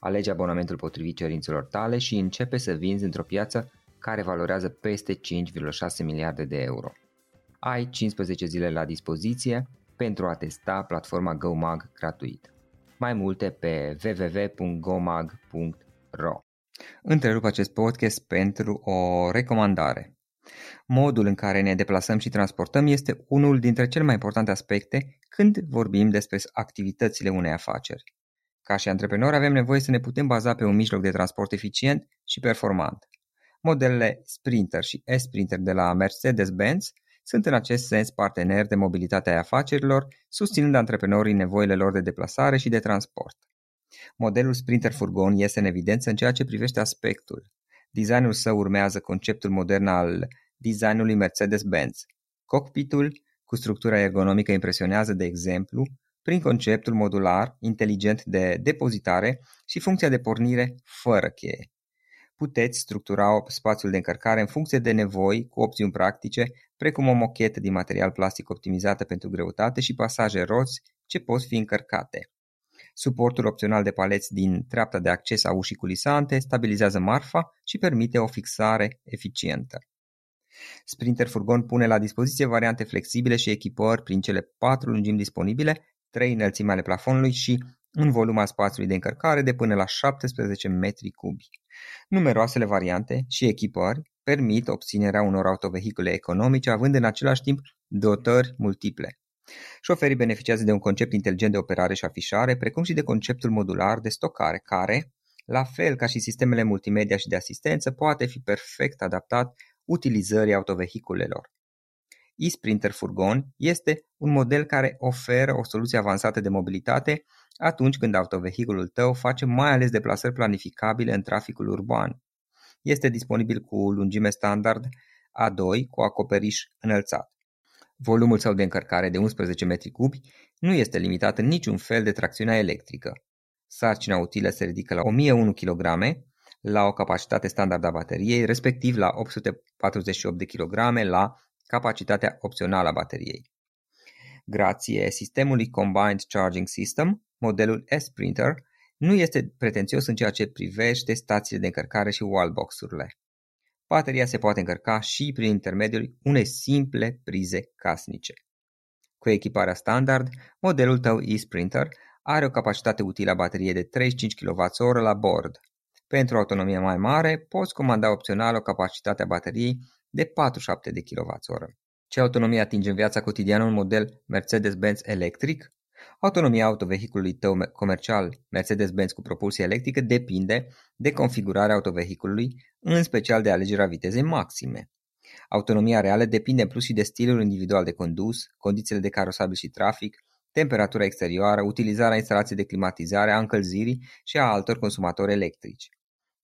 Alege abonamentul potrivit cerințelor tale și începe să vinzi într-o piață care valorează peste 5,6 miliarde de euro. Ai 15 zile la dispoziție pentru a testa platforma GoMag gratuit. Mai multe pe www.gomag.ro Întrerup acest podcast pentru o recomandare. Modul în care ne deplasăm și transportăm este unul dintre cele mai importante aspecte când vorbim despre activitățile unei afaceri. Ca și antreprenori avem nevoie să ne putem baza pe un mijloc de transport eficient și performant. Modelele Sprinter și S-Sprinter de la Mercedes-Benz sunt în acest sens parteneri de mobilitate a afacerilor, susținând antreprenorii nevoile lor de deplasare și de transport. Modelul Sprinter Furgon iese în evidență în ceea ce privește aspectul. Designul său urmează conceptul modern al designului Mercedes-Benz. Cockpitul, cu structura ergonomică, impresionează, de exemplu, prin conceptul modular inteligent de depozitare și funcția de pornire fără cheie. Puteți structura spațiul de încărcare în funcție de nevoi cu opțiuni practice, precum o mochetă din material plastic optimizată pentru greutate și pasaje roți ce pot fi încărcate. Suportul opțional de paleți din treapta de acces a ușii culisante stabilizează marfa și permite o fixare eficientă. Sprinter Furgon pune la dispoziție variante flexibile și echipări prin cele patru lungimi disponibile, trei înălțimi ale plafonului și un volum al spațiului de încărcare de până la 17 metri cubi. Numeroasele variante și echipări permit obținerea unor autovehicule economice, având în același timp dotări multiple. Șoferii beneficiază de un concept inteligent de operare și afișare, precum și de conceptul modular de stocare, care, la fel ca și sistemele multimedia și de asistență, poate fi perfect adaptat utilizării autovehiculelor e-Sprinter Furgon este un model care oferă o soluție avansată de mobilitate atunci când autovehiculul tău face mai ales deplasări planificabile în traficul urban. Este disponibil cu lungime standard A2 cu acoperiș înălțat. Volumul său de încărcare de 11 metri cubi nu este limitat în niciun fel de tracțiunea electrică. Sarcina utilă se ridică la 1001 kg, la o capacitate standard a bateriei, respectiv la 848 de kg la capacitatea opțională a bateriei. Grație sistemului Combined Charging System, modelul S-Printer nu este pretențios în ceea ce privește stațiile de încărcare și wallbox-urile. Bateria se poate încărca și prin intermediul unei simple prize casnice. Cu echiparea standard, modelul tău e-Sprinter are o capacitate utilă a bateriei de 35 kWh la bord. Pentru autonomie mai mare, poți comanda opțional o capacitate a bateriei de 47 de kWh. Ce autonomie atinge în viața cotidiană un model Mercedes-Benz electric? Autonomia autovehiculului tău comercial Mercedes-Benz cu propulsie electrică depinde de configurarea autovehiculului, în special de alegerea vitezei maxime. Autonomia reală depinde în plus și de stilul individual de condus, condițiile de carosabil și trafic, temperatura exterioară, utilizarea instalației de climatizare, a încălzirii și a altor consumatori electrici.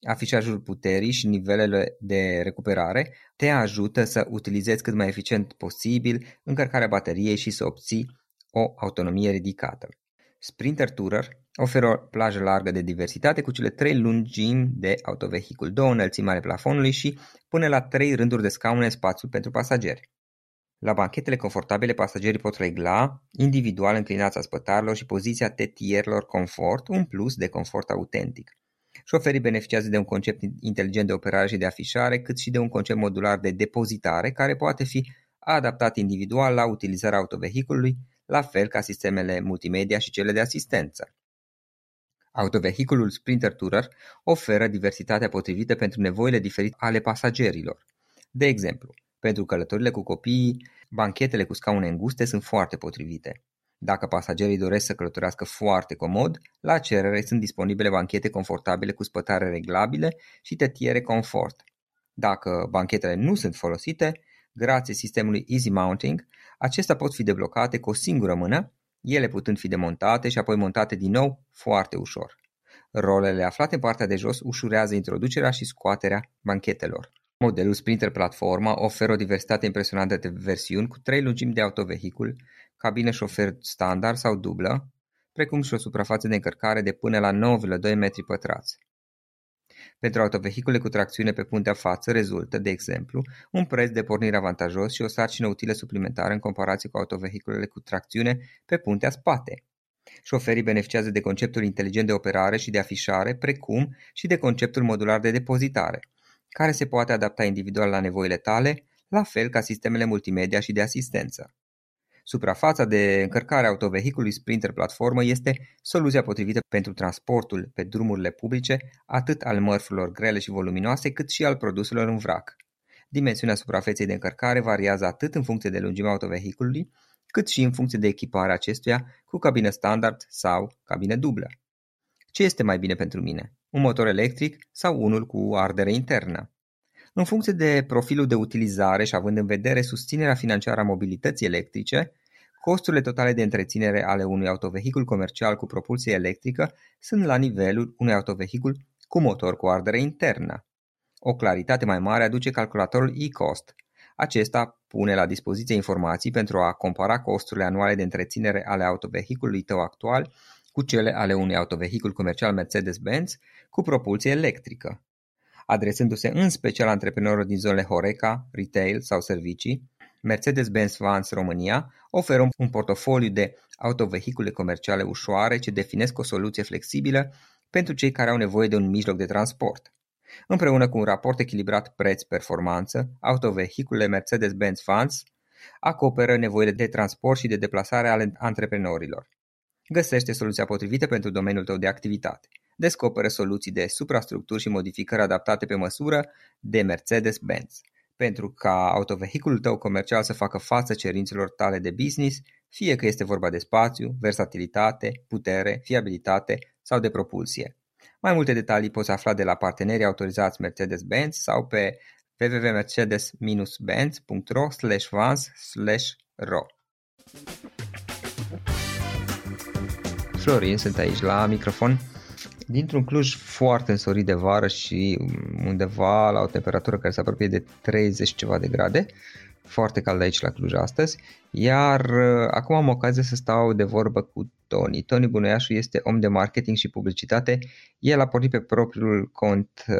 Afișajul puterii și nivelele de recuperare te ajută să utilizezi cât mai eficient posibil încărcarea bateriei și să obții o autonomie ridicată. Sprinter Tourer oferă o plajă largă de diversitate cu cele trei lungimi de autovehicul, două înălțimi ale plafonului și până la trei rânduri de scaune spațiu pentru pasageri. La banchetele confortabile, pasagerii pot regla individual înclinația spătarilor și poziția tetierilor confort, un plus de confort autentic. Șoferii beneficiază de un concept inteligent de operare și de afișare, cât și de un concept modular de depozitare, care poate fi adaptat individual la utilizarea autovehiculului, la fel ca sistemele multimedia și cele de asistență. Autovehiculul Sprinter Tourer oferă diversitatea potrivită pentru nevoile diferite ale pasagerilor. De exemplu, pentru călătorile cu copiii, banchetele cu scaune înguste sunt foarte potrivite. Dacă pasagerii doresc să călătorească foarte comod, la cerere sunt disponibile banchete confortabile cu spătare reglabile și tetiere confort. Dacă banchetele nu sunt folosite, grație sistemului Easy Mounting, acestea pot fi deblocate cu o singură mână, ele putând fi demontate și apoi montate din nou foarte ușor. Rolele aflate în partea de jos ușurează introducerea și scoaterea banchetelor. Modelul Sprinter Platforma oferă o diversitate impresionantă de versiuni cu trei lungimi de autovehicul, cabină șofer standard sau dublă, precum și o suprafață de încărcare de până la 9,2 metri pătrați. Pentru autovehicule cu tracțiune pe puntea față rezultă, de exemplu, un preț de pornire avantajos și o sarcină utilă suplimentară în comparație cu autovehiculele cu tracțiune pe puntea spate. Șoferii beneficiază de conceptul inteligent de operare și de afișare, precum și de conceptul modular de depozitare, care se poate adapta individual la nevoile tale, la fel ca sistemele multimedia și de asistență. Suprafața de încărcare a autovehiculului Sprinter platformă este soluția potrivită pentru transportul pe drumurile publice, atât al mărfurilor grele și voluminoase, cât și al produselor în vrac. Dimensiunea suprafeței de încărcare variază atât în funcție de lungimea autovehiculului, cât și în funcție de echiparea acestuia cu cabină standard sau cabină dublă. Ce este mai bine pentru mine? Un motor electric sau unul cu ardere internă? În funcție de profilul de utilizare și având în vedere susținerea financiară a mobilității electrice, costurile totale de întreținere ale unui autovehicul comercial cu propulsie electrică sunt la nivelul unui autovehicul cu motor cu ardere internă. O claritate mai mare aduce calculatorul e-cost. Acesta pune la dispoziție informații pentru a compara costurile anuale de întreținere ale autovehiculului tău actual cu cele ale unui autovehicul comercial Mercedes-Benz cu propulsie electrică adresându-se în special antreprenorilor din zonele Horeca, retail sau servicii, Mercedes-Benz Vans România oferă un portofoliu de autovehicule comerciale ușoare ce definesc o soluție flexibilă pentru cei care au nevoie de un mijloc de transport. Împreună cu un raport echilibrat preț-performanță, autovehiculele Mercedes-Benz Vans acoperă nevoile de transport și de deplasare ale antreprenorilor. Găsește soluția potrivită pentru domeniul tău de activitate descoperă soluții de suprastructuri și modificări adaptate pe măsură de Mercedes-Benz. Pentru ca autovehiculul tău comercial să facă față cerințelor tale de business, fie că este vorba de spațiu, versatilitate, putere, fiabilitate sau de propulsie. Mai multe detalii poți afla de la partenerii autorizați Mercedes-Benz sau pe www.mercedes-benz.ro vans-ro Florin sunt aici la microfon dintr-un Cluj foarte însorit de vară și undeva la o temperatură care se apropie de 30 ceva de grade, foarte cald aici la Cluj astăzi, iar uh, acum am ocazia să stau de vorbă cu Tony. Tony Bunoiașu este om de marketing și publicitate. El a pornit pe propriul cont uh,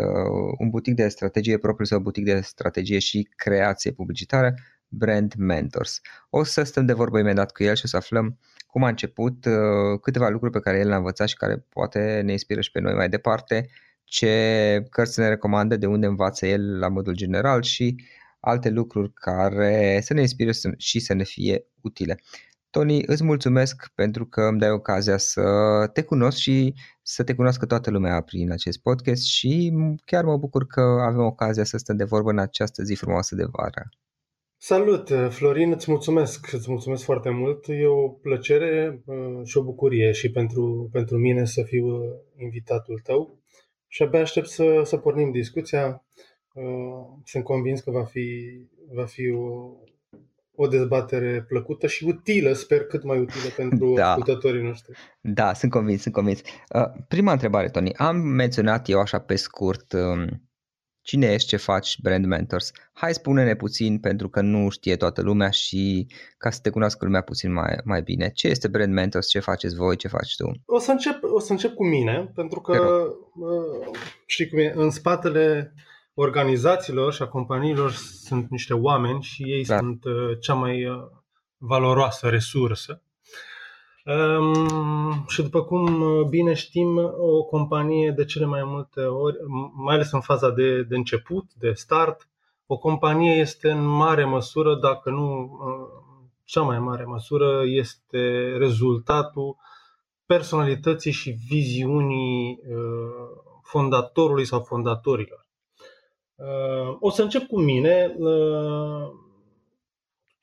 un butic de strategie, propriul său butic de strategie și creație publicitară, Brand Mentors. O să stăm de vorbă imediat cu el și o să aflăm cum a început, uh, câteva lucruri pe care el le-a învățat și care poate ne inspiră și pe noi mai departe, ce cărți ne recomandă, de unde învață el la modul general și alte lucruri care să ne inspire și să ne fie utile. Tony, îți mulțumesc pentru că îmi dai ocazia să te cunosc și să te cunoască toată lumea prin acest podcast și chiar mă bucur că avem ocazia să stăm de vorbă în această zi frumoasă de vară. Salut, Florin, îți mulțumesc, îți mulțumesc foarte mult. E o plăcere uh, și o bucurie și pentru, pentru mine să fiu uh, invitatul tău și abia aștept să, să pornim discuția. Uh, sunt convins că va fi, va fi o, o dezbatere plăcută și utilă, sper cât mai utilă pentru da. ascultătorii noștri. Da, sunt convins, sunt convins. Prima întrebare, Tony. Am menționat eu așa pe scurt um, Cine ești, ce faci, Brand Mentors? Hai spune-ne puțin pentru că nu știe toată lumea și ca să te cunoască lumea puțin mai, mai bine. Ce este Brand Mentors, ce faceți voi, ce faci tu? O să încep, o să încep cu mine, pentru că știi cum e, în spatele organizațiilor și a companiilor sunt niște oameni și ei Clar. sunt uh, cea mai uh, valoroasă resursă. Um, și după cum uh, bine știm, o companie de cele mai multe ori, m- mai ales în faza de, de început, de start, o companie este în mare măsură, dacă nu uh, cea mai mare măsură, este rezultatul personalității și viziunii uh, fondatorului sau fondatorilor. Uh, O să încep cu mine uh,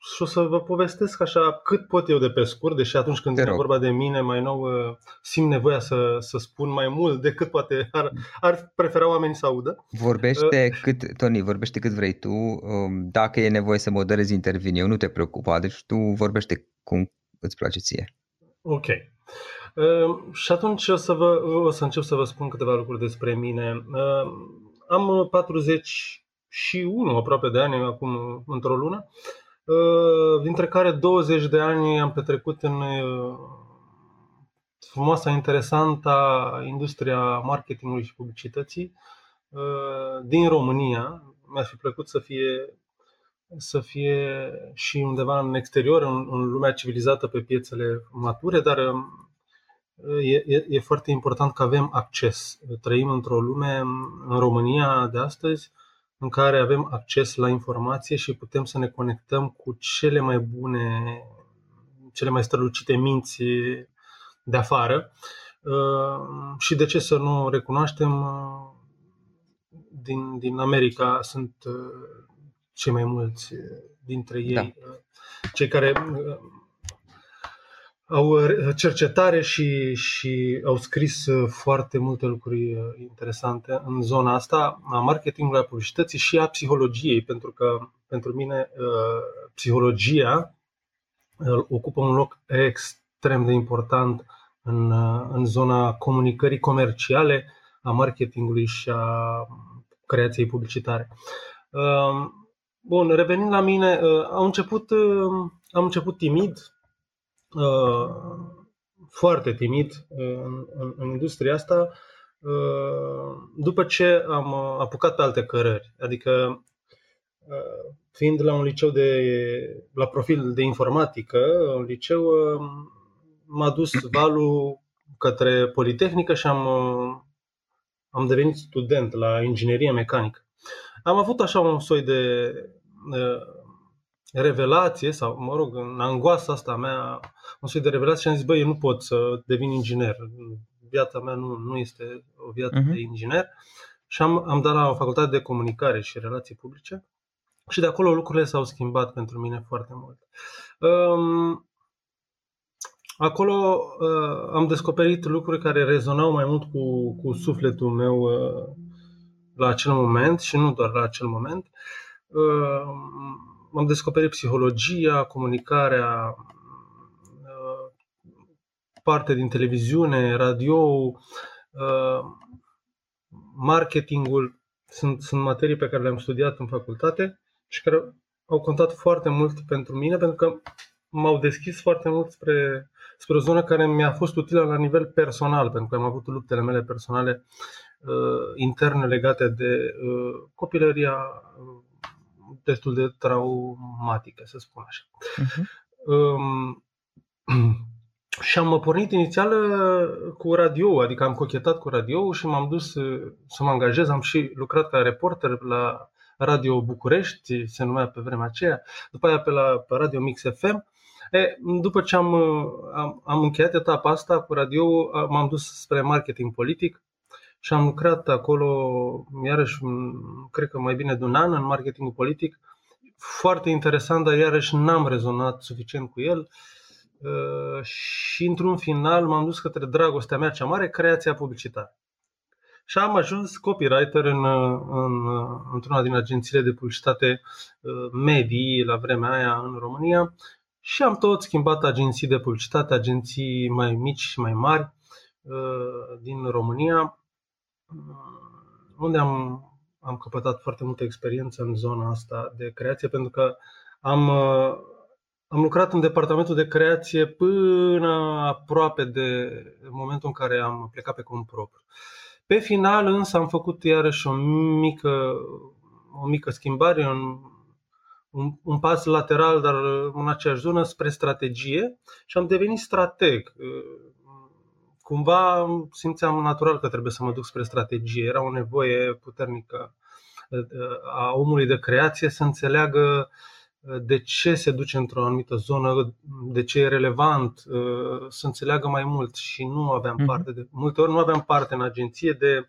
și o să vă povestesc așa cât pot eu de pe scurt, deși atunci când Te e rog. vorba de mine mai nou uh, simt nevoia să, să spun mai mult decât poate ar, ar prefera oamenii să audă. Vorbește cât, Tony, vorbește cât vrei tu. Um, Dacă e nevoie să moderezi, intervin eu, nu te preocupa. Deci tu vorbește cum îți place ție. Ok. Uh, și atunci o să, vă, o să încep să vă spun câteva lucruri despre mine. Uh, am 41 aproape de ani acum într-o lună, uh, dintre care 20 de ani am petrecut în uh, frumoasa, interesanta industria marketingului și publicității uh, din România. Mi-ar fi plăcut să fie să fie și undeva în exterior, în, în lumea civilizată, pe piețele mature, dar um, e, e, e foarte important că avem acces. Trăim într-o lume, în România de astăzi, în care avem acces la informație și putem să ne conectăm cu cele mai bune, cele mai strălucite minți de afară. Uh, Și de ce să nu recunoaștem, uh, din, din America sunt uh, cei mai mulți uh, dintre ei, Da. uh, cei care uh, au uh, cercetare și, și au scris uh, foarte multe lucruri uh, interesante în zona asta a marketingului, a publicității și a psihologiei, pentru că pentru mine uh, psihologia uh, ocupă un loc extrem de important în, uh, în zona comunicării comerciale, a marketingului și a creației publicitare. Uh, Bun, revenind la mine, uh, am început, uh, am început timid, uh, foarte timid uh, în, în, în industria asta, uh, după ce am uh, apucat pe alte cărări. Adică, uh, fiind la un liceu de, la profil de informatică, un liceu, uh, m-a dus valul către Politehnică și am, uh, am devenit student la inginerie mecanică. Am avut așa un soi de uh, revelație sau, mă rog, în angoasa asta mea, un soi de revelație și am zis, băi, eu nu pot să devin inginer. Viața mea nu, nu este o viață Mhm. de inginer. Și am, am dat la o facultate de comunicare și relații publice și de acolo lucrurile s-au schimbat pentru mine foarte mult. Um, acolo uh, am descoperit lucruri care rezonau mai mult cu, cu sufletul meu uh, la acel moment și nu doar la acel moment. Uh, am descoperit psihologia, comunicarea, uh, parte din televiziune, radio, uh, marketingul. Sunt, sunt materii pe care le-am studiat în facultate și care au contat foarte mult pentru mine pentru că m-au deschis foarte mult spre, spre o zonă care mi-a fost utilă la nivel personal, pentru că am avut luptele mele personale uh, interne legate de uh, copilăria uh, destul de traumatică, să spun așa. Uh-huh. Um, și am pornit inițial uh, cu radio, adică am cochetat cu radio și m-am dus uh, să mă angajez. Am și lucrat ca reporter la Radio București, se numea pe vremea aceea, după aia pe la pe Radio Mix FM. E, după ce am, uh, am, am încheiat etapa asta cu radio, uh, m-am dus spre marketing politic și am lucrat acolo, iarăși, m, cred că mai bine de un an în marketingul politic. Foarte interesant, dar iarăși n-am rezonat suficient cu el. Uh, și într-un final m-am dus către dragostea mea cea mare, creația publicitară. Și am ajuns copywriter în, în, într-una din agențiile de publicitate uh, medii la vremea aia în România și am tot schimbat agenții de publicitate, agenții mai mici și mai mari uh, din România, unde am, am căpătat foarte multă experiență în zona asta de creație, pentru că am, am lucrat în departamentul de creație până aproape de momentul în care am plecat pe cont propriu. Pe final însă am făcut iarăși o mică, o mică schimbare, un, un, un pas lateral, dar în aceeași zonă, spre strategie și am devenit strateg. Cumva simțeam natural că trebuie să mă duc spre strategie. Era o nevoie puternică a omului de creație să înțeleagă de ce se duce într-o anumită zonă, de ce e relevant, să înțeleagă mai mult și nu aveam mhm. parte de, multe ori nu aveam parte în agenție de,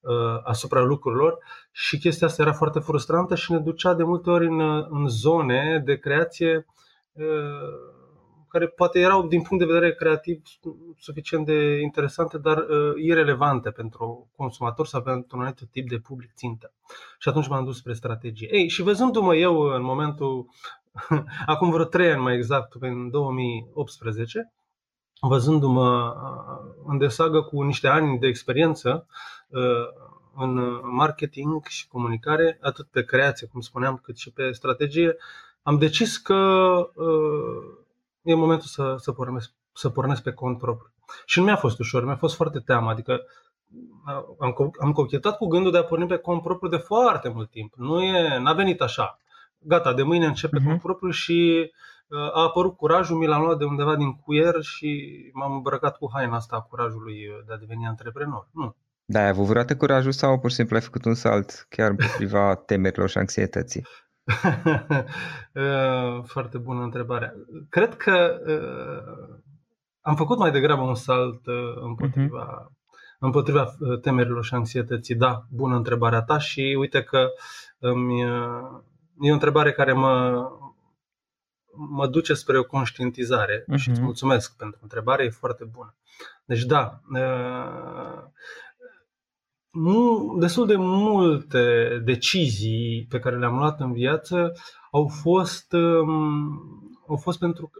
Uh, asupra lucrurilor și chestia asta era foarte frustrantă și ne ducea de multe ori în, în zone de creație uh, care poate erau din punct de vedere creativ suficient de interesante, dar uh, irelevante pentru consumator sau pentru un anumit tip de public țintă. Și atunci m-am dus spre strategie. Ei, și văzându-mă eu în momentul, acum vreo trei ani mai exact, în 2018, văzându-mă în desagă cu niște ani de experiență în marketing și comunicare, atât pe creație, cum spuneam, cât și pe strategie, am decis că e momentul să, să, pornesc, să pornesc pe cont propriu. Și nu mi-a fost ușor, mi-a fost foarte teamă, adică am, am cochetat cu gândul de a porni pe cont propriu de foarte mult timp. Nu e, n-a venit așa. Gata, de mâine începe uh-huh. cont propriu și a apărut curajul, mi l-am luat de undeva din cuier și m-am îmbrăcat cu haina asta a curajului de a deveni antreprenor. Nu. Da, ai avut vreodată curajul sau pur și simplu ai făcut un salt chiar împotriva temerilor și anxietății? Uh, foarte bună întrebare. Cred că uh, am făcut mai degrabă un salt uh, împotriva, uh-huh. împotriva temerilor și anxietății. Da, bună întrebarea ta și uite că îmi, e o întrebare care mă, mă duce spre o conștientizare uh-huh. și îți mulțumesc pentru întrebare, e foarte bună. Deci da, destul de multe decizii pe care le-am luat în viață au fost, um, au fost pentru,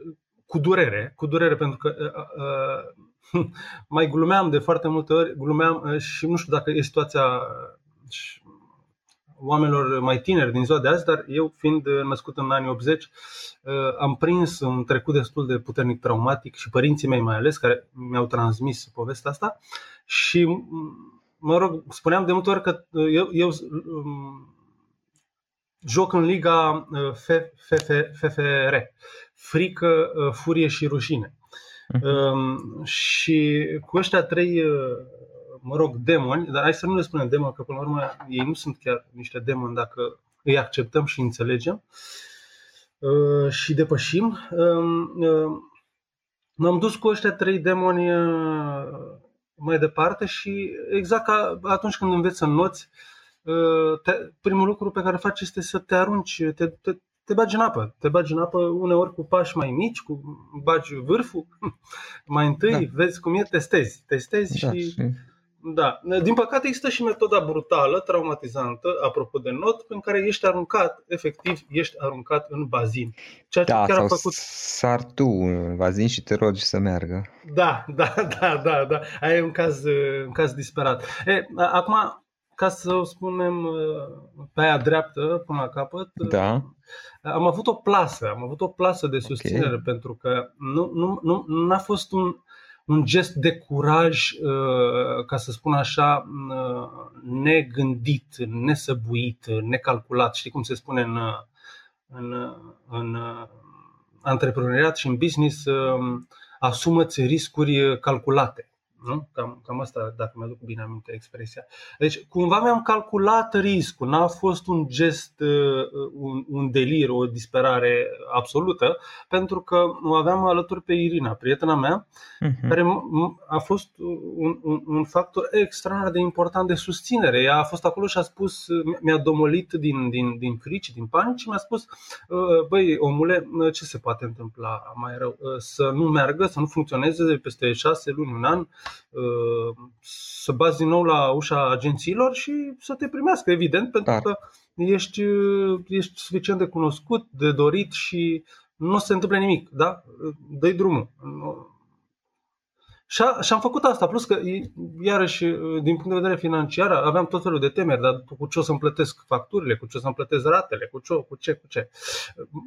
cu durere, cu durere pentru că uh, uh, mai glumeam de foarte multe ori, glumeam uh, și nu știu dacă e situația oamenilor mai tineri din ziua de azi, dar eu fiind născut în anii 80, am prins un trecut destul de puternic traumatic și părinții mei mai ales, care mi-au transmis povestea asta și mă rog, spuneam de multe ori că uh, eu, eu um, joc în liga FFR, uh, frică, uh, furie și rușine. Uh-huh. Um, și cu ăștia trei, mă rog, demoni, dar hai să nu le spunem demoni, că până la urmă ei nu sunt chiar niște demoni dacă îi acceptăm și înțelegem uh, și depășim. Uh, m-am dus cu ăștia trei demoni uh, mai departe și exact ca atunci când înveți să noți, uh, te, primul lucru pe care faci este să te arunci, te, te, te bagi în apă. Te bagi în apă uneori cu pași mai mici, cu bagi vârful. mai întâi da. vezi cum e, testezi. Testezi da, și, și da. Din păcate există și metoda brutală, traumatizantă, apropo de not, în care ești aruncat, efectiv, ești aruncat în bazin. Ceea ce da, chiar sau a făcut... sar tu în bazin și te rogi să meargă. Da, da, da, da, da. Aia e un caz, un caz disperat. E, acum, ca să o spunem pe aia dreaptă până la capăt, da. am avut o plasă, am avut o plasă de susținere okay. pentru că nu, nu, nu, nu a fost un un gest de curaj, uh, ca să spun așa, uh, negândit, nesăbuit, necalculat. Știi cum se spune în, în, în antreprenoriat și în business, um, asumă-ți riscuri calculate. Nu? Cam, cam asta, dacă mi-aduc bine aminte expresia. Deci, cumva mi-am calculat riscul. N-a fost un gest, uh, un, un delir, o disperare absolută, pentru că o aveam alături pe Irina, prietena mea, uh-huh. care a fost un, un, un factor extraordinar de important de susținere. Ea a fost acolo și a spus, mi-a domolit din, din, din frici, din panici și mi-a spus, uh, băi, omule, ce se poate întâmpla mai rău? Uh, să nu meargă, să nu funcționeze peste șase luni, un an, să bazi din nou la ușa agențiilor și să te primească, evident, pentru Clar. că ești, ești suficient de cunoscut, de dorit și nu se întâmplă nimic, da? Dă-i drumul. Și, a, și am făcut asta, plus că, iarăși, din punct de vedere financiar, aveam tot felul de temeri, dar cu ce o să-mi plătesc facturile, cu ce o să-mi plătesc ratele, cu ce, cu ce, cu ce.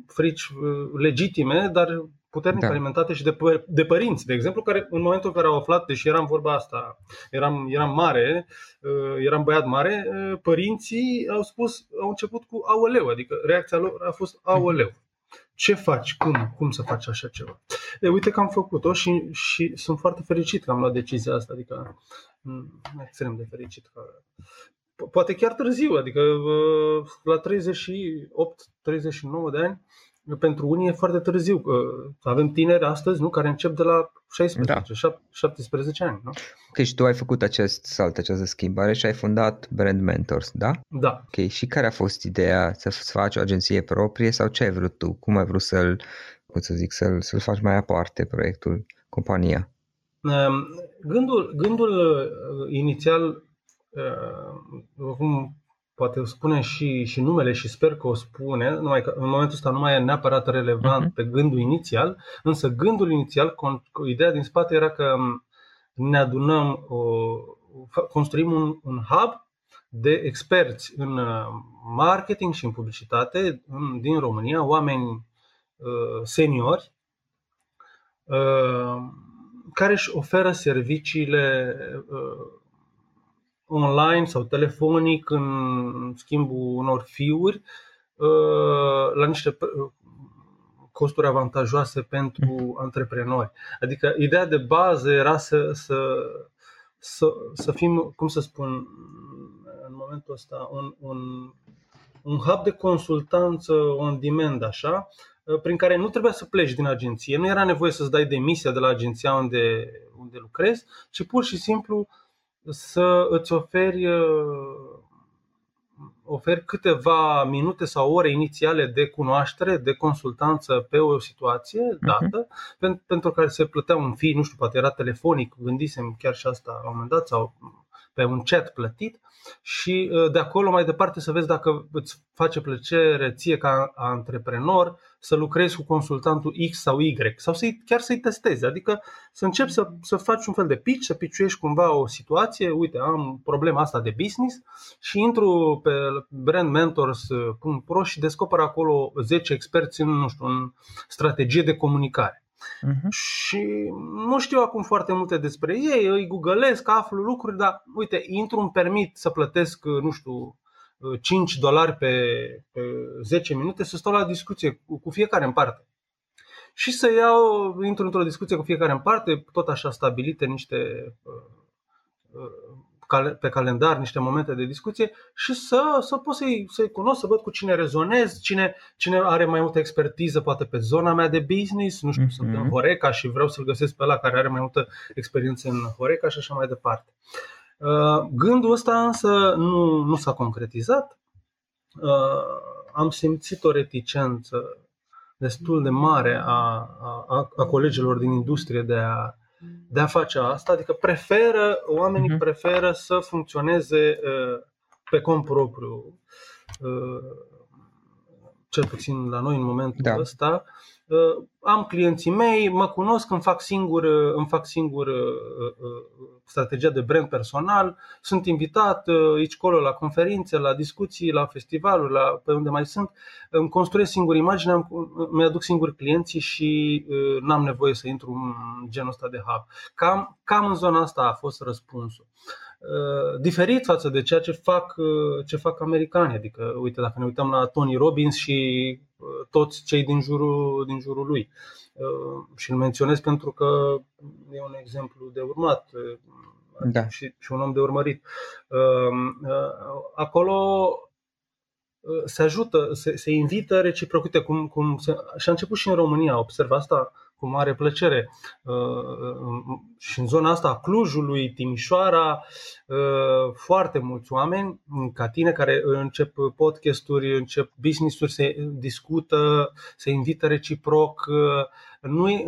Frici uh, legitime, dar puternic da. alimentate și de, pă- de părinți, de exemplu, care în momentul în care au aflat, deși eram vorba asta, eram, eram mare, uh, eram băiat mare, uh, părinții au spus, au început cu aoleu, adică reacția lor a fost aoleu ce faci, cum, cum să faci așa ceva. E, uite că am făcut-o și, și sunt foarte fericit că am luat decizia asta, adică extrem de fericit. Că, poate chiar târziu, adică la 38-39 de ani, pentru unii e foarte târziu. Avem tineri astăzi, nu, care încep de la 16, da. 17 ani, nu? Ok, și tu ai făcut acest salt, această schimbare și ai fundat Brand Mentors, da? Da. Ok, și care a fost ideea să faci o agenție proprie sau ce ai vrut tu? Cum ai vrut să-l, cum să zic, să-l, să-l faci mai aparte, proiectul, compania? Ehm, gândul, gândul uh, inițial, uh, cum poate spune și, și numele și sper că o spune, numai că în momentul ăsta nu mai e neapărat relevant uh-huh. pe gândul inițial, însă gândul inițial, ideea din spate era că ne adunăm, o, construim un, un hub de experți în uh, marketing și în publicitate în, din România, oameni uh, seniori uh, care își oferă serviciile uh, online sau telefonic în schimbul unor fiuri uh, la niște uh, costuri avantajoase pentru mhm. antreprenori. Adică ideea de bază era să, să, să, să fim, cum să spun, în momentul ăsta, un, un, un hub de consultanță on demand, așa, uh, prin care nu trebuia să pleci din agenție, nu era nevoie să-ți dai demisia de la agenția unde, unde lucrezi, ci pur și simplu uh, să îți oferi, uh, oferi câteva minute sau ore inițiale de cunoaștere, de consultanță pe o situație mhm. dată, uh-huh. pentru care se plătea un fee, nu știu, poate era telefonic, gândisem chiar și asta la un moment dat, sau pe un chat plătit și uh, de acolo mai departe să vezi dacă îți face plăcere ție ca antreprenor să lucrezi cu consultantul X sau Y sau să chiar să-i testezi, adică să începi să, să faci un fel de pitch, să piciuiești cumva o situație, uite, am problema asta de business și intru pe brandmentors.ro și descoper acolo 10 experți în, nu știu, în strategie de comunicare. Uh-huh. Și nu știu acum foarte multe despre ei, îi googlesc, aflu lucruri, dar uite, intru în permit să plătesc, nu știu, 5 dolari pe, pe 10 minute să stau la discuție cu, cu fiecare în parte. Și să iau, intru într-o discuție cu fiecare în parte, tot așa stabilite niște uh, uh, pe calendar niște momente de discuție și să, să pot să-i, să-i cunosc, să văd cu cine rezonez, cine, cine are mai multă expertiză poate pe zona mea de business, nu știu, mm-hmm. sunt în mhm. Horeca și vreau să-l găsesc pe ăla care are mai multă experiență în Horeca și așa mai departe. Uh, gândul ăsta însă nu, nu s-a concretizat. Uh, am simțit o reticență destul de mare a, a, a colegilor din industrie de a de a face asta, adică preferă, oamenii uh-huh. preferă să funcționeze uh, pe cont propriu, uh, cel puțin la noi în momentul da. ăsta. Uh, am clienții mei, mă cunosc, îmi fac singur, îmi fac singur strategia de brand personal, sunt invitat aici colo la conferințe, la discuții, la festivaluri, la pe unde mai sunt, îmi construiesc singur imaginea, mi-aduc singur clienții și n-am nevoie să intru în genul ăsta de hub. Cam, cam în zona asta a fost răspunsul. Diferit față de ceea ce fac, ce fac americanii, adică uite dacă ne uităm la Tony Robbins și toți cei din jurul, din jurul lui. Și îl menționez pentru că e un exemplu de urmat da. și, și un om de urmărit. Acolo se ajută, se, se invită reciproc. Uite, cum, cum se, și a început și în România, observ asta cu mare plăcere. Uh, și în zona asta a Clujului, Timișoara, uh, foarte mulți oameni ca tine care încep podcasturi, încep business-uri, se discută, se invită reciproc. Uh, noi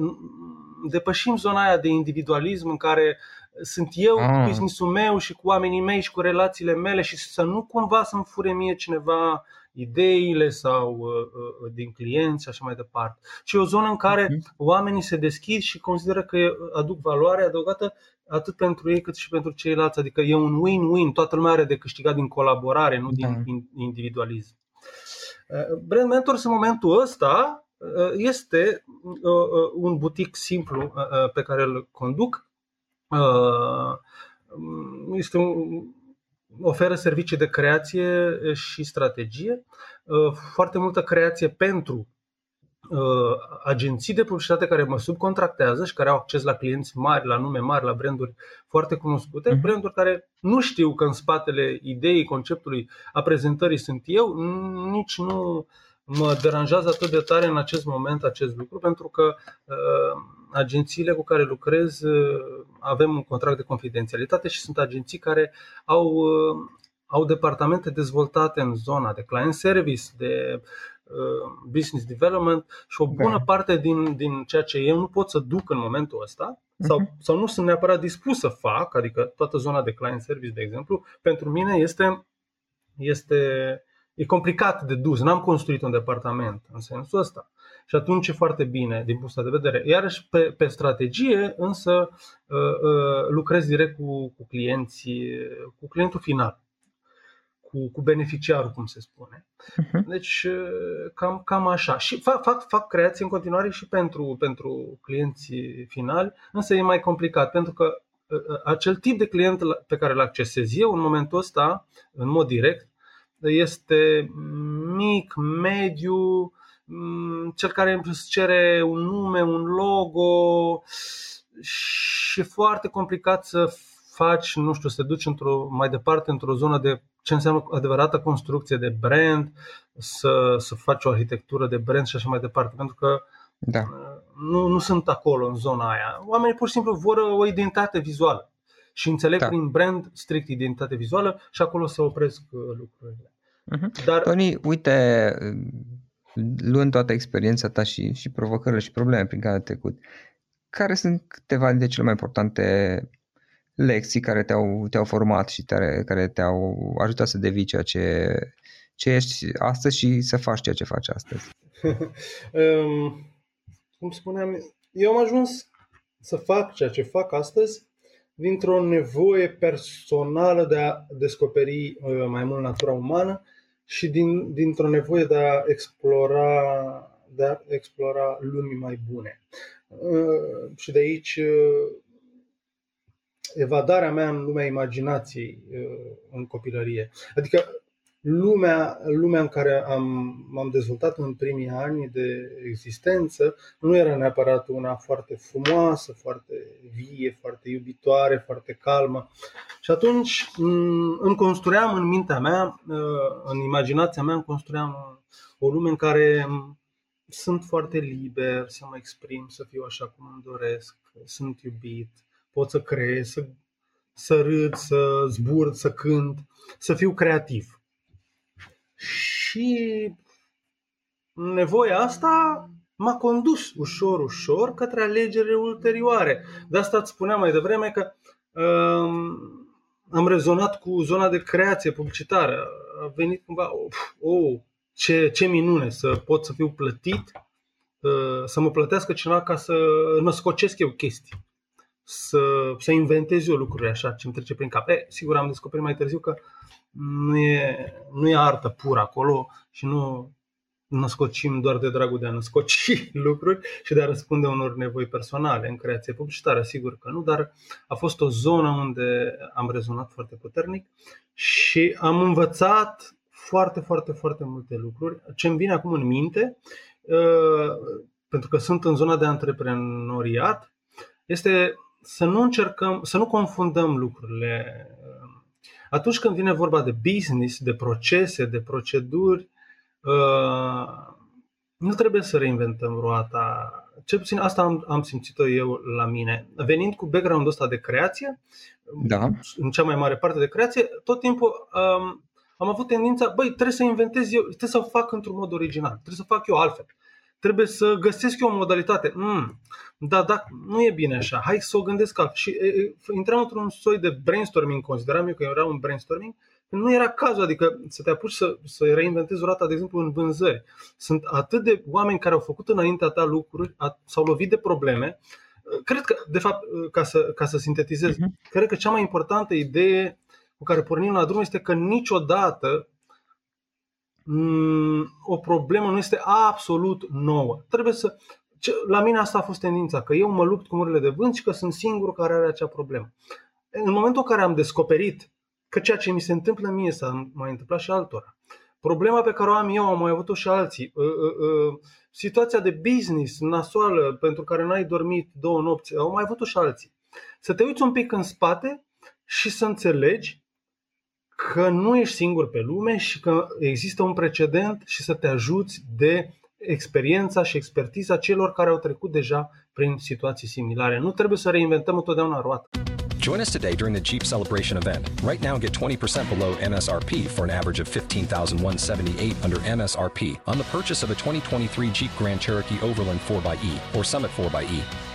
depășim zona aia de individualism în care sunt eu ah. cu business-ul meu și cu oamenii mei și cu relațiile mele și să nu cumva să-mi fure mie cineva ideile sau uh, uh, din clienți și așa mai departe. Și e o zonă în care uh-huh. oamenii se deschid și consideră că aduc valoare adăugată atât pentru ei cât și pentru ceilalți. Adică e un win-win, toată lumea are de câștigat din colaborare, nu da. din individualism. Uh, Brand Mentors în momentul ăsta uh, este uh, un butic simplu pe care îl conduc. Este un, oferă servicii de creație și strategie, foarte multă creație pentru agenții de publicitate care mă subcontractează și care au acces la clienți mari, la nume mari, la branduri foarte cunoscute, mm-hmm. branduri care nu știu că în spatele ideii, conceptului, a prezentării sunt eu, nici nu mă deranjează atât de tare în acest moment acest lucru, pentru că uh, agențiile cu care lucrez uh, avem un contract de confidențialitate și sunt agenții care au, uh, au departamente dezvoltate în zona de client service, de uh, business development și o bună parte din, din ceea ce eu nu pot să duc în momentul ăsta sau, uh-huh. sau nu sunt neapărat dispus să fac, adică toată zona de client service, de exemplu, pentru mine este, este e complicat de dus. N-am construit un departament în sensul ăsta. Și atunci e foarte bine din punctul de vedere. Iarăși pe, pe strategie însă uh, uh, lucrez direct cu, cu clienții, cu clientul final, cu, cu beneficiarul, cum se spune. Uh-huh. Deci uh, cam, cam așa. Și fac, fac, fac creații în continuare și pentru, pentru clienții finali, însă e mai complicat pentru că acel tip de client pe care îl accesez eu în momentul ăsta, în mod direct, este mic, mediu, mm, cel care îți cere un nume, un logo și e foarte complicat să faci, nu știu, să te duci într-o, mai departe într-o zonă de ce înseamnă adevărată construcție de brand, să, să faci o arhitectură de brand și așa mai departe, pentru că da. nu, nu sunt acolo în zona aia. Oamenii pur și simplu vor o identitate vizuală și înțeleg da. prin brand strict identitate vizuală și acolo se opresc uh, lucrurile. Uh-huh. Dar... Tony, uite, luând toată experiența ta și, și provocările și probleme prin care ai trecut, care sunt câteva dintre cele mai importante lecții care te-au, te-au format și te, care te-au ajutat să devii ceea ce, ce ești astăzi și să faci ceea ce faci astăzi? um, cum spuneam, eu am ajuns să fac ceea ce fac astăzi dintr-o nevoie personală de a descoperi uh, mai mult natura umană și din, dintr-o nevoie de a explora, de a explora lumii mai bune. Uh, și de aici uh, evadarea mea în lumea imaginației în copilărie. Adică lumea, lumea în care am, m-am dezvoltat în primii ani de existență nu era neapărat una foarte frumoasă, foarte vie, foarte iubitoare, foarte calmă. Și atunci îmi construiam în mintea mea, în imaginația mea, îmi construiam o lume în care sunt foarte liber să mă exprim, să fiu așa cum îmi doresc, sunt iubit, pot să creez, să, să râd, să zbur, să cânt, să fiu creativ. Și nevoia asta m-a condus ușor, ușor către alegerile ulterioare. De asta îți spuneam mai devreme că um, am rezonat cu zona de creație publicitară. A venit cumva, oh, ce, ce minune să pot să fiu plătit, uh, să mă plătească cineva ca să născocesc eu chestii, să, să inventez eu lucruri așa ce îmi trece prin cap. E, sigur, am descoperit mai târziu că nu e, nu e artă pură acolo și nu născocim doar de dragul de a născoci lucruri și de a răspunde unor nevoi personale în creație publicitară, sigur că nu, dar a fost o zonă unde am rezonat foarte puternic și am învățat foarte, foarte, foarte multe lucruri. Ce îmi vine acum în minte, uh, pentru că sunt în zona de antreprenoriat, este să nu încercăm, să nu confundăm lucrurile atunci când vine vorba de business, de procese, de proceduri, uh, nu trebuie să reinventăm roata. Cel puțin asta am, am simțit-o eu la mine. Venind cu background-ul ăsta de creație, da. în cea mai mare parte de creație, tot timpul um, am avut tendința, băi, trebuie să inventez eu, trebuie să o fac într-un mod original, trebuie să fac eu altfel. Trebuie să găsesc eu o modalitate. Mm, da, da, nu e bine așa, hai să o gândesc altfel. Și e, e, intram într-un soi de brainstorming, consideram eu că era un brainstorming, nu era cazul, adică să te apuci să, să reinventezi o rata, de exemplu, în vânzări. Sunt atât de oameni care au făcut înaintea ta lucruri, a, s-au lovit de probleme. Cred că, de fapt, ca să, ca să sintetizez, uh-huh. cred că cea mai importantă idee cu care pornim la drum este că niciodată m- o problemă nu este absolut nouă. Trebuie să. Ce, la mine asta a fost tendința, că eu mă lupt cu murile de vânt și că sunt singurul care are acea problemă. În momentul în care am descoperit că ceea ce mi se întâmplă mie s-a mai întâmplat și altora. Problema pe care o am eu, am mai avut-o și alții. Uh, uh, uh, situația de business nasoală pentru care n-ai dormit două nopți, au mai avut-o și alții. Să te uiți un pic în spate și să înțelegi că nu ești singur pe lume și că există un precedent și să te ajuți de experiența și expertiza celor care au trecut deja prin situații similare. Nu trebuie să reinventăm întotdeauna roata. Join us today during the Jeep Celebration event. Right now, get 20% below MSRP for an average of 15178 under MSRP on the purchase of a 2023 Jeep Grand Cherokee Overland 4xE or Summit 4xE.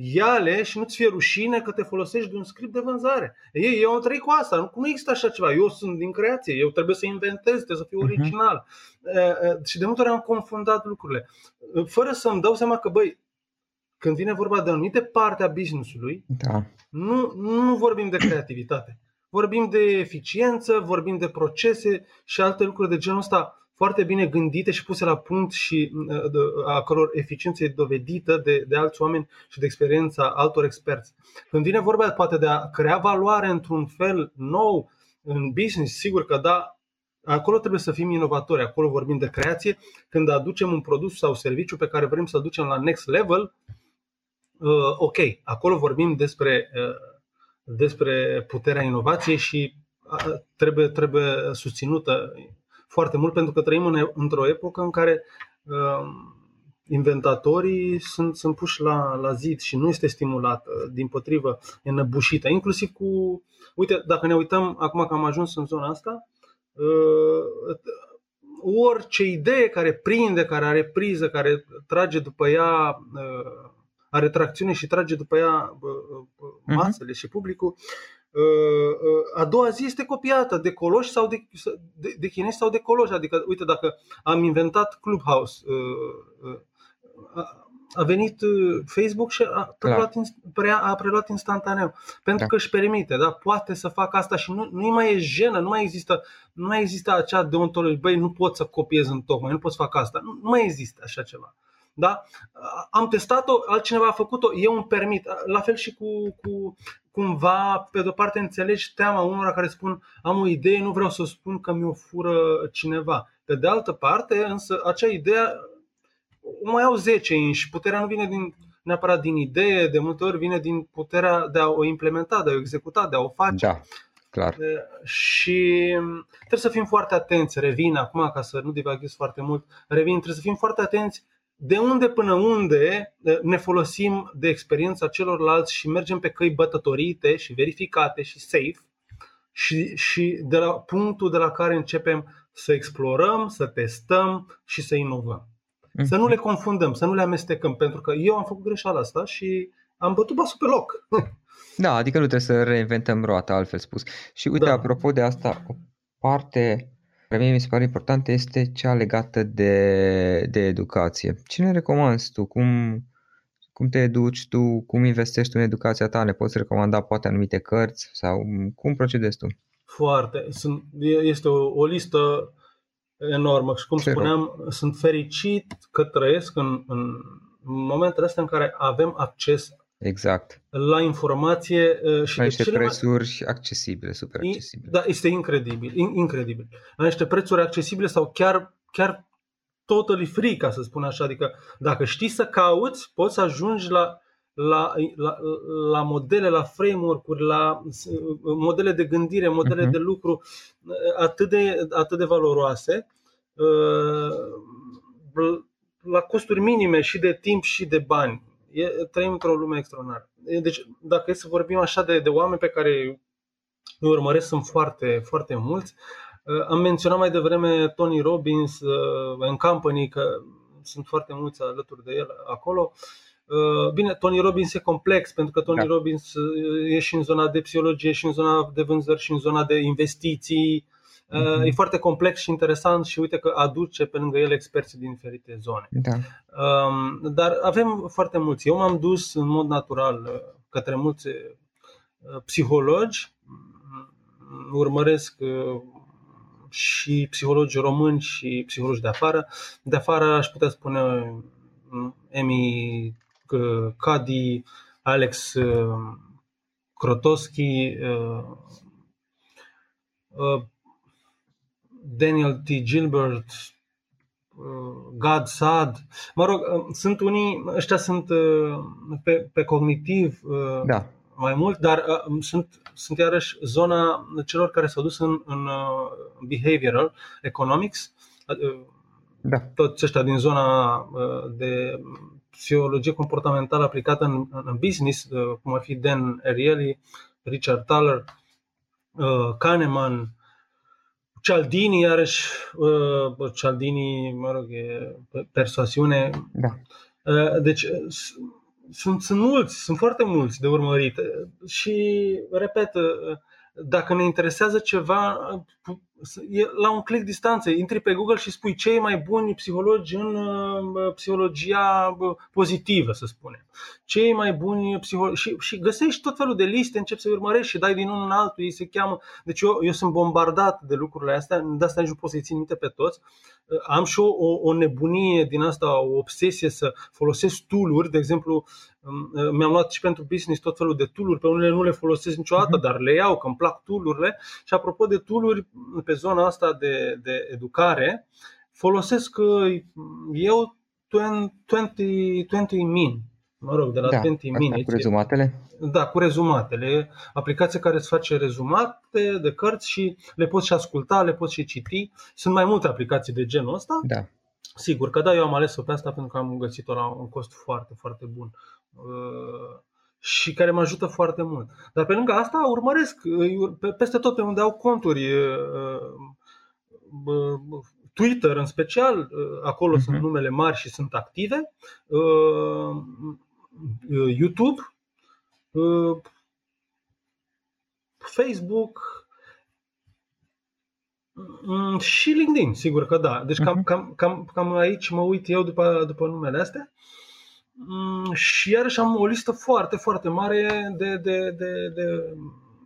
ia-le și nu-ți fie rușine că te folosești de un script de vânzare. Ei, eu am trăit cu asta, nu, nu există așa ceva. Eu sunt din creație, eu trebuie să inventez, trebuie să fiu mhm. original. Uh-huh. Și de multe ori am confundat lucrurile. Fără să-mi dau seama că, băi, când vine vorba de o anumită parte a business-ului, da. nu, nu vorbim de creativitate. Vorbim de eficiență, vorbim de procese și alte lucruri de genul ăsta foarte bine gândite și puse la punct și uh, a căror eficiență e dovedită de, de alți oameni și de experiența altor experți. Când vine vorba poate de a crea valoare într-un fel nou în business, sigur că da, acolo trebuie să fim inovatori, acolo vorbim de creație. Când aducem un produs sau serviciu pe care vrem să-l ducem la next level, uh, ok, acolo vorbim despre, uh, despre puterea inovației și trebuie, trebuie susținută foarte mult pentru că trăim în, într-o epocă în care uh, inventatorii sunt, sunt puși la, la zid și nu este stimulată, din potrivă, e năbușită, inclusiv cu, uite, dacă ne uităm, acum că am ajuns în zona asta, uh, orice idee care prinde, care are priză, care trage după ea, uh, are tracțiune și trage după ea uh, uh, mhm. masele uh-huh. și publicul, Uh, uh, a doua zi este copiată de coloși sau de, de, de chinezi sau de coloși. Adică, uite, dacă am inventat Clubhouse, uh, a venit Facebook și a preluat, a preluat instantaneu. Pentru da. că își permite, da? poate să facă asta și nu, nu mai e jenă, nu mai există, nu mai există acea deontologie, băi, nu pot să copiez în tocmai, nu pot să fac asta. Nu, nu mai există așa ceva. Da? Am testat-o, altcineva a făcut-o, eu îmi permit. La fel și cu, cu cumva, pe de-o parte, înțelegi teama unora care spun am o idee, nu vreau să spun că mi-o fură cineva. Pe de altă parte, însă, acea idee o mai au 10 și puterea nu vine din, neapărat din idee, de multe ori vine din puterea de a o implementa, de a o executa, de a o face. Da, clar. Și trebuie să fim foarte atenți, revin acum ca să nu divaghez foarte mult, revin, trebuie să fim foarte atenți de unde până unde eh, ne folosim de experiența celorlalți și mergem pe căi bătătorite și verificate și safe și, și de la punctul de la care începem să explorăm, să testăm și să inovăm. Mm-hmm. Să nu le confundăm, să nu le amestecăm, pentru că eu am făcut greșeala asta și am bătut basul pe loc. Da, adică nu trebuie să reinventăm roata, altfel spus. Și uite, da. apropo de asta, o parte care mie mi se pare importantă este cea legată de, de educație. Ce ne recomanzi tu? Cum, cum te educi tu? Cum investești tu în educația ta? Ne poți recomanda poate anumite cărți? Sau cum procedezi tu? Foarte. Sunt, este o, o listă enormă și cum Ce spuneam, rog. sunt fericit că trăiesc în, în momentele astea în care avem acces Exact. La informație uh, și la niște de prețuri mai... accesibile, super accesibile. Da, este incredibil, incredibil. La niște prețuri accesibile sau chiar, chiar totally free, ca să spun așa. Adică dacă știi să cauți, poți să ajungi la, la, la, la modele, la framework-uri, la modele de gândire, modele uh-huh. de lucru atât de, atât de valoroase, la costuri minime și de timp și de bani. E, trăim într-o lume extraordinară. Deci, dacă e să vorbim așa de, de oameni pe care îi urmăresc, sunt foarte, foarte mulți. Am menționat mai devreme Tony Robbins în company, că sunt foarte mulți alături de el acolo. Bine, Tony Robbins e complex, pentru că Tony da. Robbins e și în zona de psihologie, și în zona de vânzări, și în zona de investiții. Mm-hmm. E foarte complex și interesant și uite că aduce pe lângă el experți din diferite zone. Da. Dar avem foarte mulți. Eu m-am dus în mod natural către mulți psihologi, urmăresc și psihologi români și psihologi de afară. De afară aș putea spune Emi Cadi, Alex Krotowski, Daniel T. Gilbert, Gad Sad. Mă rog, sunt unii, ăștia sunt pe, pe cognitiv da. mai mult, dar sunt sunt iarăși zona celor care s-au dus în, în uh, behavioral economics, uh, da. toți ăștia din zona uh, de psihologie comportamentală aplicată în, în business, cum ar fi Dan Ariely, Richard Thaler, Kahneman, Cialdini, iarăși, Cialdini, mă rog, e persoasiune. Da. Deci sunt, sunt mulți, sunt foarte mulți de urmărit și, repet, dacă ne interesează ceva, e la un click distanță. Intri pe Google și spui cei mai buni psihologi în psihologia pozitivă, să spunem. Cei mai buni psihologi și, și găsești tot felul de liste, începi să urmărești și dai din unul în altul, ei se cheamă. Deci eu, eu sunt bombardat de lucrurile astea, de asta nici nu pot să-i țin minte pe toți. Am și o, o, o nebunie din asta, o obsesie să folosesc tool de exemplu, mi-am luat și pentru business tot felul de tool pe unele nu le folosesc niciodată, uh-huh. dar le iau, că îmi plac tool Și apropo de tool pe zona asta de, de educare, folosesc uh, eu 20, 20 min, mă rog, de la da, 20 minutes. cu rezumatele? Da, cu rezumatele. Aplicație care îți face rezumate de cărți și le poți și asculta, le poți și citi. Sunt mai multe aplicații de genul ăsta. Da. Sigur că da, eu am ales-o pe asta pentru că am găsit-o la un cost foarte, foarte bun. Uh, și care mă ajută foarte mult. Dar pe lângă asta urmăresc peste tot pe unde au conturi uh, Twitter în special, acolo uh-huh. sunt numele mari și sunt active, YouTube, Facebook mm, și LinkedIn, sigur că da. Deci cam, mhm. cam, cam, cam aici mă uit eu după, după numele astea. Mm, și iarăși am o listă foarte, foarte mare de, de, de, de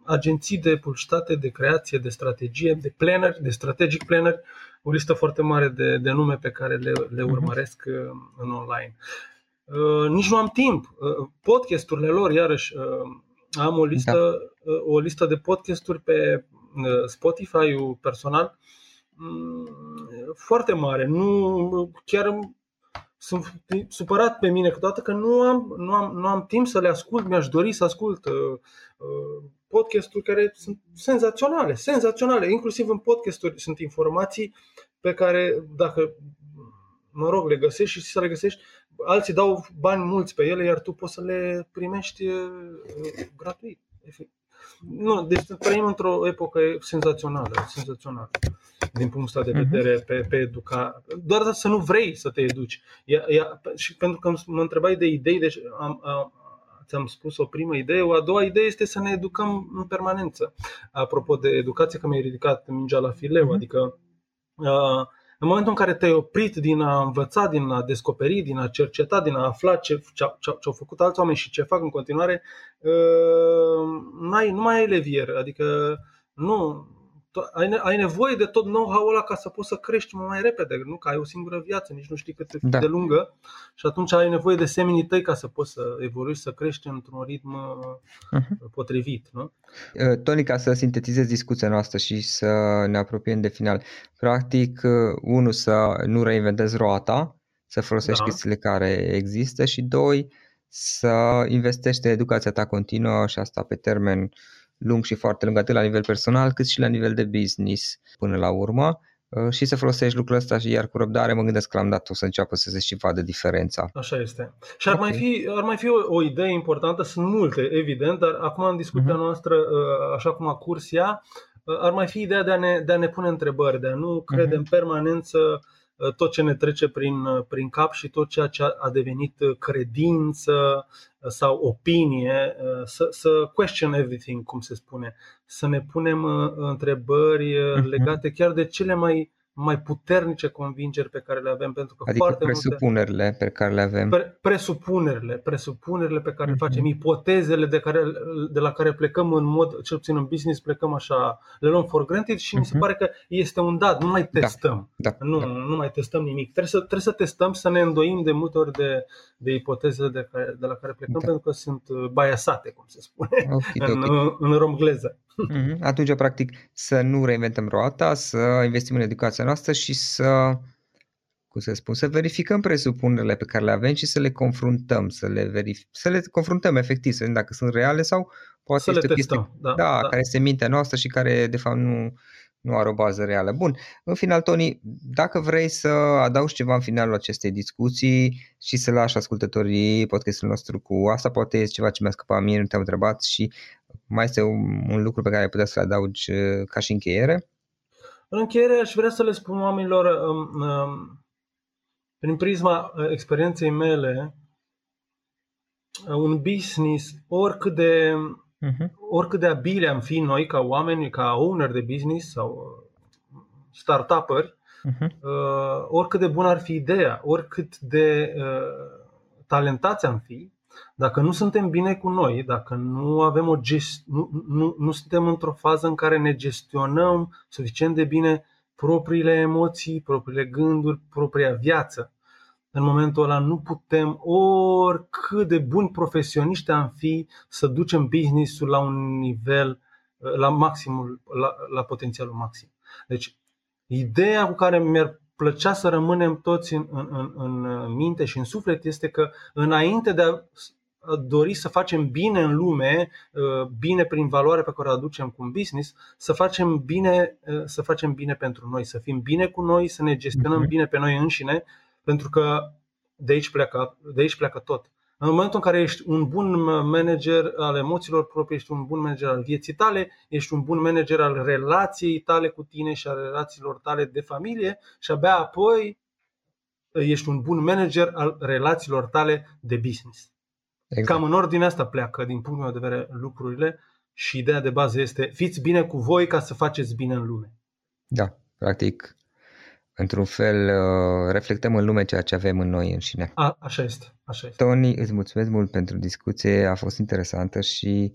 agenții de publicitate, de creație, de strategie, de planner, de strategic planner, o listă foarte mare de, de nume pe care le, le mhm. urmăresc uh, în online. Uh, nici nu am timp. Uh, podcasturile lor, iarăși, am o listă, da. o listă de podcasturi pe Spotify-ul personal mm, foarte mare. Nu, chiar sunt supărat pe mine câteodată că nu am, nu, am, nu am timp să le ascult, mi-aș dori să ascult uh, uh, podcasturi care sunt senzaționale, senzaționale. Inclusiv în podcasturi sunt informații pe care dacă, mă rog, le găsești și să le găsești, alții dau bani mulți pe ele, iar tu poți să le primești uh, gratuit. Nu, deci trăim într-o epocă senzațională, senzațională din punctul ăsta de mhm. vedere uh-huh. pe, pe educa. Doar să nu vrei să te educi. Ia, ia, și pentru că mă întrebai de idei, deci am, am, ți-am spus o primă idee, o a doua idee este să ne educăm în permanență. Apropo de educație, că mi-ai ridicat mingea la fileu, uh-huh. adică uh, în momentul în care te-ai oprit din a învăța, din a descoperi, din a cerceta, din a afla ce, ce, ce, ce au făcut alți oameni și ce fac în continuare, uh, n-ai, nu mai ai levier. Adică nu, ai, ai nevoie de tot know-how ăla ca să poți să crești mai repede, nu? Că ai o singură viață, nici nu știi cât da. de lungă și atunci ai nevoie de seminii tăi ca să poți să evolui, să crești într-un ritm uh-huh. potrivit. Nu? Uh, Tony, ca să sintetizez discuția noastră și să ne apropiem de final, practic, uh, unu, să nu reinventezi roata, să folosești da. chestiile care există și doi, să investești în educația ta continuă și asta pe termen lung și foarte lung, atât la nivel personal cât și la nivel de business până la urmă uh, și să folosești lucrul ăsta și iar cu răbdare mă gândesc că la am dat o să înceapă să se și vadă diferența. Așa este. Și ar okay. mai fi, ar mai fi o, o idee importantă, sunt multe, evident, dar acum în discuția uh-huh. noastră, uh, așa cum a curs ea, uh, ar mai fi ideea de a ne, de a ne pune întrebări, de a nu crede uh-huh. în permanență Uh, tot ce ne trece prin, uh, prin cap și tot ceea ce a devenit uh, credință sau opinie, să, să question everything, cum se spune, să ne punem întrebări mhm. legate chiar de cele mai mai puternice convingeri pe care le avem, pentru că adică foarte presupunerile multe, pe care le avem. Pre, presupunerile, presupunerile pe care uh-huh. le mhm. facem, ipotezele de, care, de la care plecăm în mod, cel puțin în business, plecăm așa, le luăm for granted și uh-huh. mi se mhm. pare că este un dat, nu mai da. testăm. Da, da, nu, da. nu mai testăm nimic. Trebuie să, trebuie să testăm, să ne îndoim de multe ori de, de ipotezele de, care, de la care plecăm, da. pentru că sunt uh, biasate, cum se spune, okay, în, okay. în romgleză. Mm-hmm. Atunci, practic, să nu reinventăm roata, să investim în educația noastră și să, cum să spun, să verificăm presupunerile pe care le avem și să le confruntăm, să le, verif- să le confruntăm efectiv, să vedem dacă sunt reale sau poate să este le testăm, chestie, da, da, da, care este mintea noastră și care, de fapt, nu, nu are o bază reală. Bun, în final, Tony, dacă vrei să adaugi ceva în finalul acestei discuții și să lași ascultătorii podcastului nostru cu asta, poate este ceva ce mi-a scăpat mie, nu te-am întrebat și mai este un, un lucru pe care ai putea să-l adaugi uh, ca și încheiere? În încheiere aș vrea să le spun oamenilor, um, um, prin prisma uh, experienței mele, uh, un business, oricât de Uh-huh. Oricât de abile am fi noi ca oameni, ca owner de business sau uh, startup-uri, uh-huh. uh, oricât de bună ar fi ideea, oricât de uh, talentați am fi, dacă nu suntem bine cu noi, dacă nu avem o gest- nu, nu, nu suntem într-o fază în care ne gestionăm suficient de bine propriile emoții, propriile gânduri, propria viață, în momentul ăla nu putem, oricât de buni profesioniști am fi, să ducem business-ul la un nivel, la maximul, la, la potențialul maxim. Deci, ideea cu care mi-ar plăcea să rămânem toți în, în, în minte și în suflet este că înainte de a dori să facem bine în lume, bine prin valoarea pe care o aducem cu un business, să facem bine, să facem bine pentru noi, să fim bine cu noi, să ne gestionăm mhm. bine pe noi înșine pentru că de aici pleacă, de aici pleacă tot. În momentul în care ești un bun manager al emoțiilor proprii, ești un bun manager al vieții tale, ești un bun manager al relației tale cu tine și al relațiilor tale de familie și abia apoi ești un bun manager al relațiilor tale de business. Exact. Cam în ordine asta pleacă, din punctul meu de vedere, lucrurile și ideea de bază este fiți bine cu voi ca să faceți bine în lume. Da, practic într-un fel, uh, reflectăm în lume ceea ce avem în noi înșine. A, așa este, așa este. Tony, îți mulțumesc mult pentru discuție, a fost interesantă și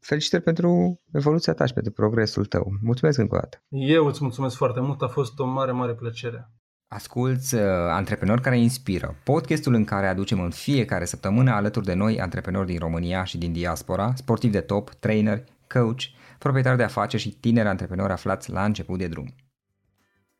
felicitări pentru evoluția ta și pentru progresul tău. Mulțumesc încă o dată. Eu îți mulțumesc foarte mult, a fost o mare, mare plăcere. Asculți uh, Antreprenori care inspiră, podcastul în care aducem în fiecare săptămână alături de noi antreprenori din România și din diaspora, sportivi de top, trainer, coach, proprietari de afaceri și tineri antreprenori aflați la început de drum.